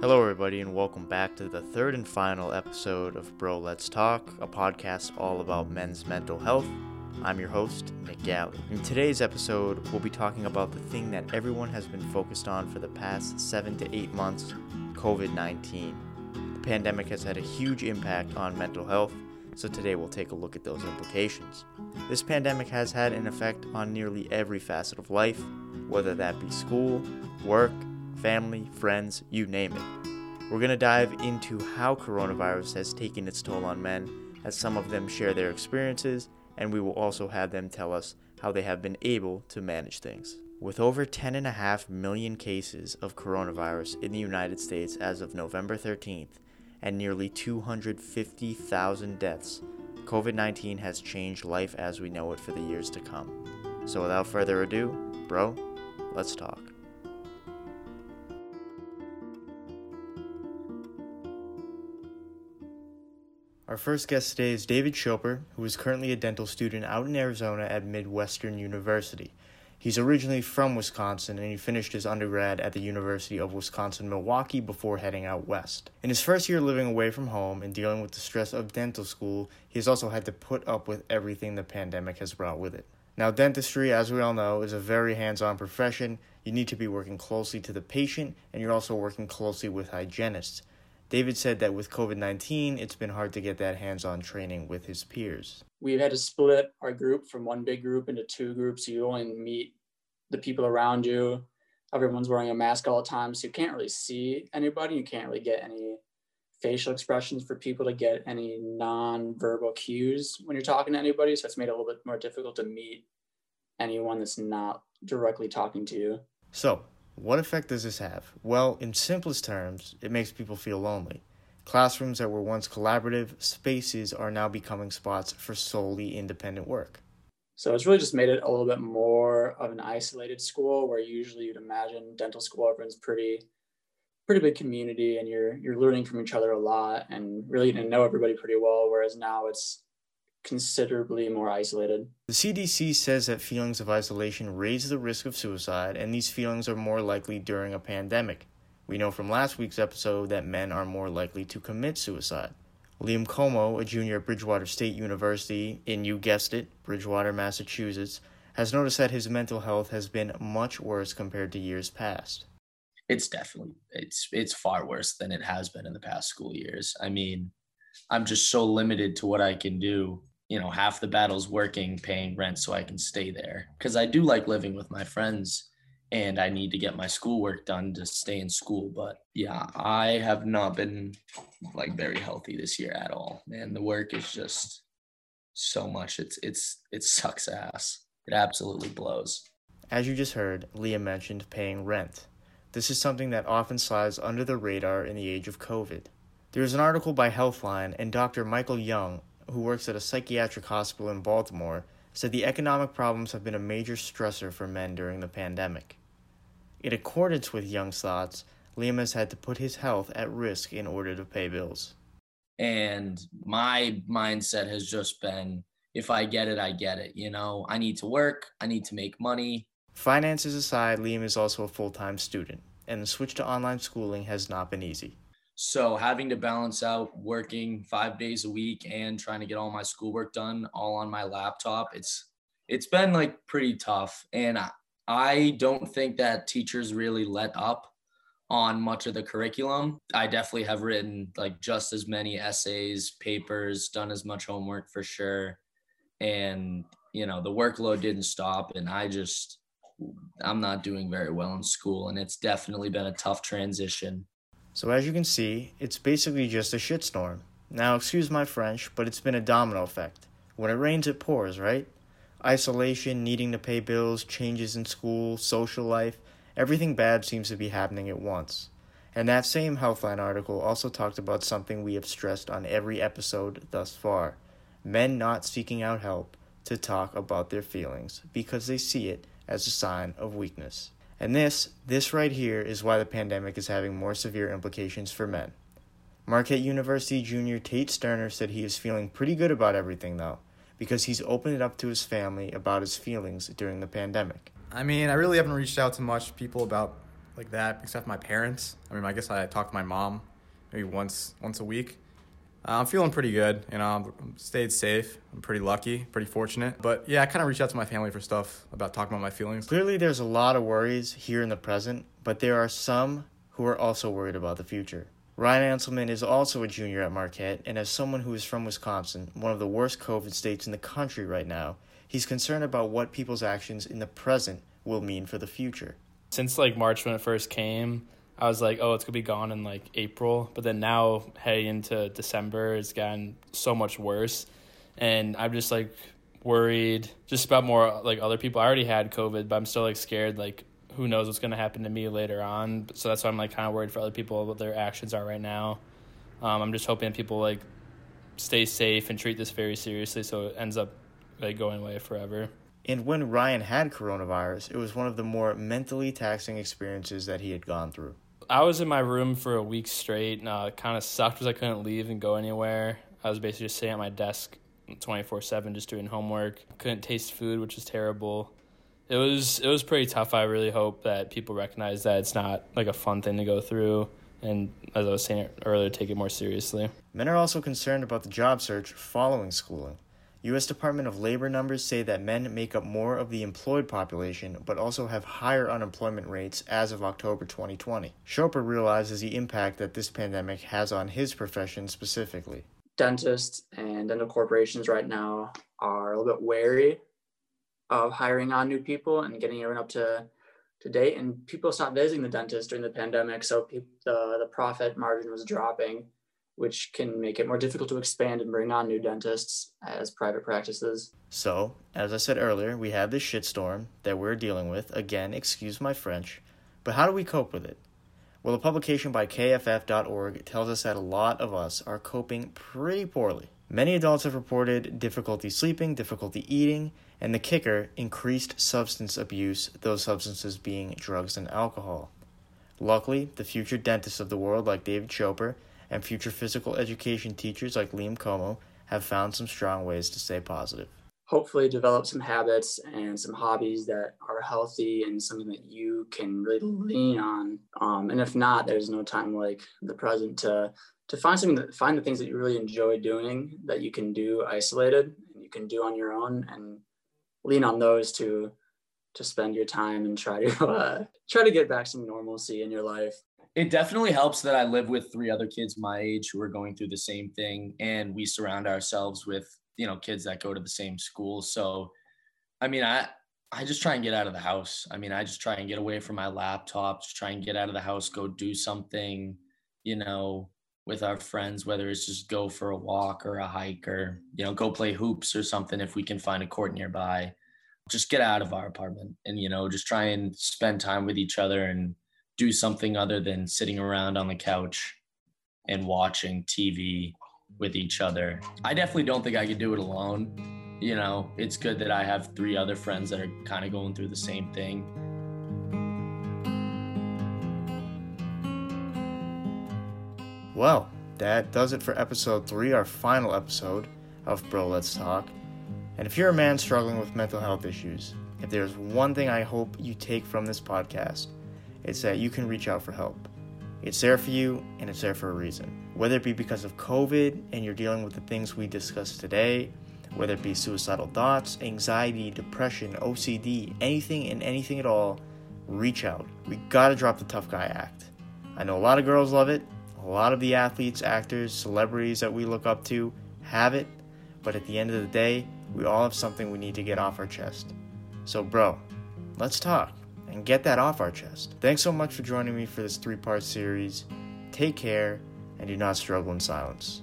Hello, everybody, and welcome back to the third and final episode of Bro Let's Talk, a podcast all about men's mental health. I'm your host, Nick Galley. In today's episode, we'll be talking about the thing that everyone has been focused on for the past seven to eight months COVID 19. The pandemic has had a huge impact on mental health, so today we'll take a look at those implications. This pandemic has had an effect on nearly every facet of life, whether that be school, work, family, friends, you name it. We're going to dive into how coronavirus has taken its toll on men, as some of them share their experiences, and we will also have them tell us how they have been able to manage things. With over 10.5 million cases of coronavirus in the United States as of November 13th and nearly 250,000 deaths, COVID 19 has changed life as we know it for the years to come. So, without further ado, bro, let's talk. Our first guest today is David Schoper, who is currently a dental student out in Arizona at Midwestern University. He's originally from Wisconsin and he finished his undergrad at the University of Wisconsin Milwaukee before heading out west. In his first year living away from home and dealing with the stress of dental school, he has also had to put up with everything the pandemic has brought with it. Now, dentistry, as we all know, is a very hands on profession. You need to be working closely to the patient and you're also working closely with hygienists. David said that with COVID 19, it's been hard to get that hands on training with his peers. We've had to split our group from one big group into two groups. You only meet the people around you. Everyone's wearing a mask all the time. So you can't really see anybody. You can't really get any facial expressions for people to get any non-verbal cues when you're talking to anybody. So it's made it a little bit more difficult to meet anyone that's not directly talking to you. So, what effect does this have? Well, in simplest terms, it makes people feel lonely. Classrooms that were once collaborative spaces are now becoming spots for solely independent work. So it's really just made it a little bit more of an isolated school where usually you'd imagine dental school everyone's pretty pretty big community and you're you're learning from each other a lot and really getting to know everybody pretty well whereas now it's considerably more isolated. The CDC says that feelings of isolation raise the risk of suicide, and these feelings are more likely during a pandemic. We know from last week's episode that men are more likely to commit suicide. Liam Como, a junior at Bridgewater State University in, you guessed it, Bridgewater, Massachusetts, has noticed that his mental health has been much worse compared to years past. It's definitely it's it's far worse than it has been in the past school years. I mean, I'm just so limited to what I can do you know half the battle's working paying rent so i can stay there. Because i do like living with my friends and i need to get my schoolwork done to stay in school but yeah i have not been like very healthy this year at all man. The work is just so much. It's it's it sucks ass. It absolutely blows. As you just heard Liam mentioned paying rent. This is something that often slides under the radar in the age of covid. There's an article by Healthline, and Dr. Michael Young who works at a psychiatric hospital in Baltimore, said the economic problems have been a major stressor for men during the pandemic. In accordance with Young's thoughts, Liam has had to put his health at risk in order to pay bills. And my mindset has just been if I get it, I get it. You know, I need to work, I need to make money. Finances aside, Liam is also a full time student, and the switch to online schooling has not been easy. So having to balance out working five days a week and trying to get all my schoolwork done all on my laptop, it's it's been like pretty tough. And I, I don't think that teachers really let up on much of the curriculum. I definitely have written like just as many essays, papers, done as much homework for sure. And you know, the workload didn't stop and I just I'm not doing very well in school and it's definitely been a tough transition so as you can see, it's basically just a shitstorm. Now, excuse my French, but it's been a domino effect. When it rains, it pours, right? Isolation, needing to pay bills, changes in school, social life, everything bad seems to be happening at once. And that same Healthline article also talked about something we have stressed on every episode thus far men not seeking out help to talk about their feelings because they see it as a sign of weakness. And this, this right here, is why the pandemic is having more severe implications for men. Marquette University junior Tate Sterner said he is feeling pretty good about everything, though, because he's opened it up to his family about his feelings during the pandemic. I mean, I really haven't reached out to much people about like that, except my parents. I mean, I guess I talk to my mom maybe once once a week. Uh, I'm feeling pretty good. You know, I'm stayed safe. I'm pretty lucky, pretty fortunate. But yeah, I kind of reach out to my family for stuff about talking about my feelings. Clearly, there's a lot of worries here in the present, but there are some who are also worried about the future. Ryan Anselman is also a junior at Marquette, and as someone who is from Wisconsin, one of the worst COVID states in the country right now, he's concerned about what people's actions in the present will mean for the future. Since like March when it first came, I was like, oh, it's gonna be gone in like April. But then now heading into December, it's gotten so much worse, and I'm just like worried just about more like other people. I already had COVID, but I'm still like scared. Like, who knows what's gonna happen to me later on? So that's why I'm like kind of worried for other people what their actions are right now. Um, I'm just hoping people like stay safe and treat this very seriously, so it ends up like going away forever. And when Ryan had coronavirus, it was one of the more mentally taxing experiences that he had gone through. I was in my room for a week straight, and uh, it kind of sucked because I couldn't leave and go anywhere. I was basically just sitting at my desk 24 7 just doing homework. Couldn't taste food, which was terrible. It was it was pretty tough. I really hope that people recognize that it's not like a fun thing to go through, and as I was saying earlier, take it more seriously. Men are also concerned about the job search following schooling. U.S. Department of Labor numbers say that men make up more of the employed population, but also have higher unemployment rates as of October 2020. Chopra realizes the impact that this pandemic has on his profession specifically. Dentists and dental corporations right now are a little bit wary of hiring on new people and getting everyone up to, to date. And people stopped visiting the dentist during the pandemic, so people, the, the profit margin was dropping which can make it more difficult to expand and bring on new dentists as private practices. So, as I said earlier, we have this shitstorm that we're dealing with. Again, excuse my French, but how do we cope with it? Well, a publication by KFF.org tells us that a lot of us are coping pretty poorly. Many adults have reported difficulty sleeping, difficulty eating, and the kicker, increased substance abuse, those substances being drugs and alcohol. Luckily, the future dentists of the world, like David Chopra, and future physical education teachers like Liam Como have found some strong ways to stay positive. Hopefully, develop some habits and some hobbies that are healthy and something that you can really lean on. Um, and if not, there's no time like the present to to find something that find the things that you really enjoy doing that you can do isolated and you can do on your own and lean on those to to spend your time and try to uh, try to get back some normalcy in your life it definitely helps that I live with three other kids my age who are going through the same thing, and we surround ourselves with you know kids that go to the same school. So, I mean, I I just try and get out of the house. I mean, I just try and get away from my laptop, just try and get out of the house, go do something, you know, with our friends, whether it's just go for a walk or a hike or, you know, go play hoops or something if we can find a court nearby. Just get out of our apartment and, you know, just try and spend time with each other and do something other than sitting around on the couch and watching TV with each other. I definitely don't think I could do it alone. You know, it's good that I have three other friends that are kind of going through the same thing. Well, that does it for episode three, our final episode of Bro Let's Talk. And if you're a man struggling with mental health issues, if there's one thing I hope you take from this podcast, it's that you can reach out for help. It's there for you and it's there for a reason. Whether it be because of COVID and you're dealing with the things we discussed today, whether it be suicidal thoughts, anxiety, depression, OCD, anything and anything at all, reach out. We gotta drop the tough guy act. I know a lot of girls love it. A lot of the athletes, actors, celebrities that we look up to have it. But at the end of the day, we all have something we need to get off our chest. So, bro, let's talk and get that off our chest. Thanks so much for joining me for this three part series. Take care and do not struggle in silence.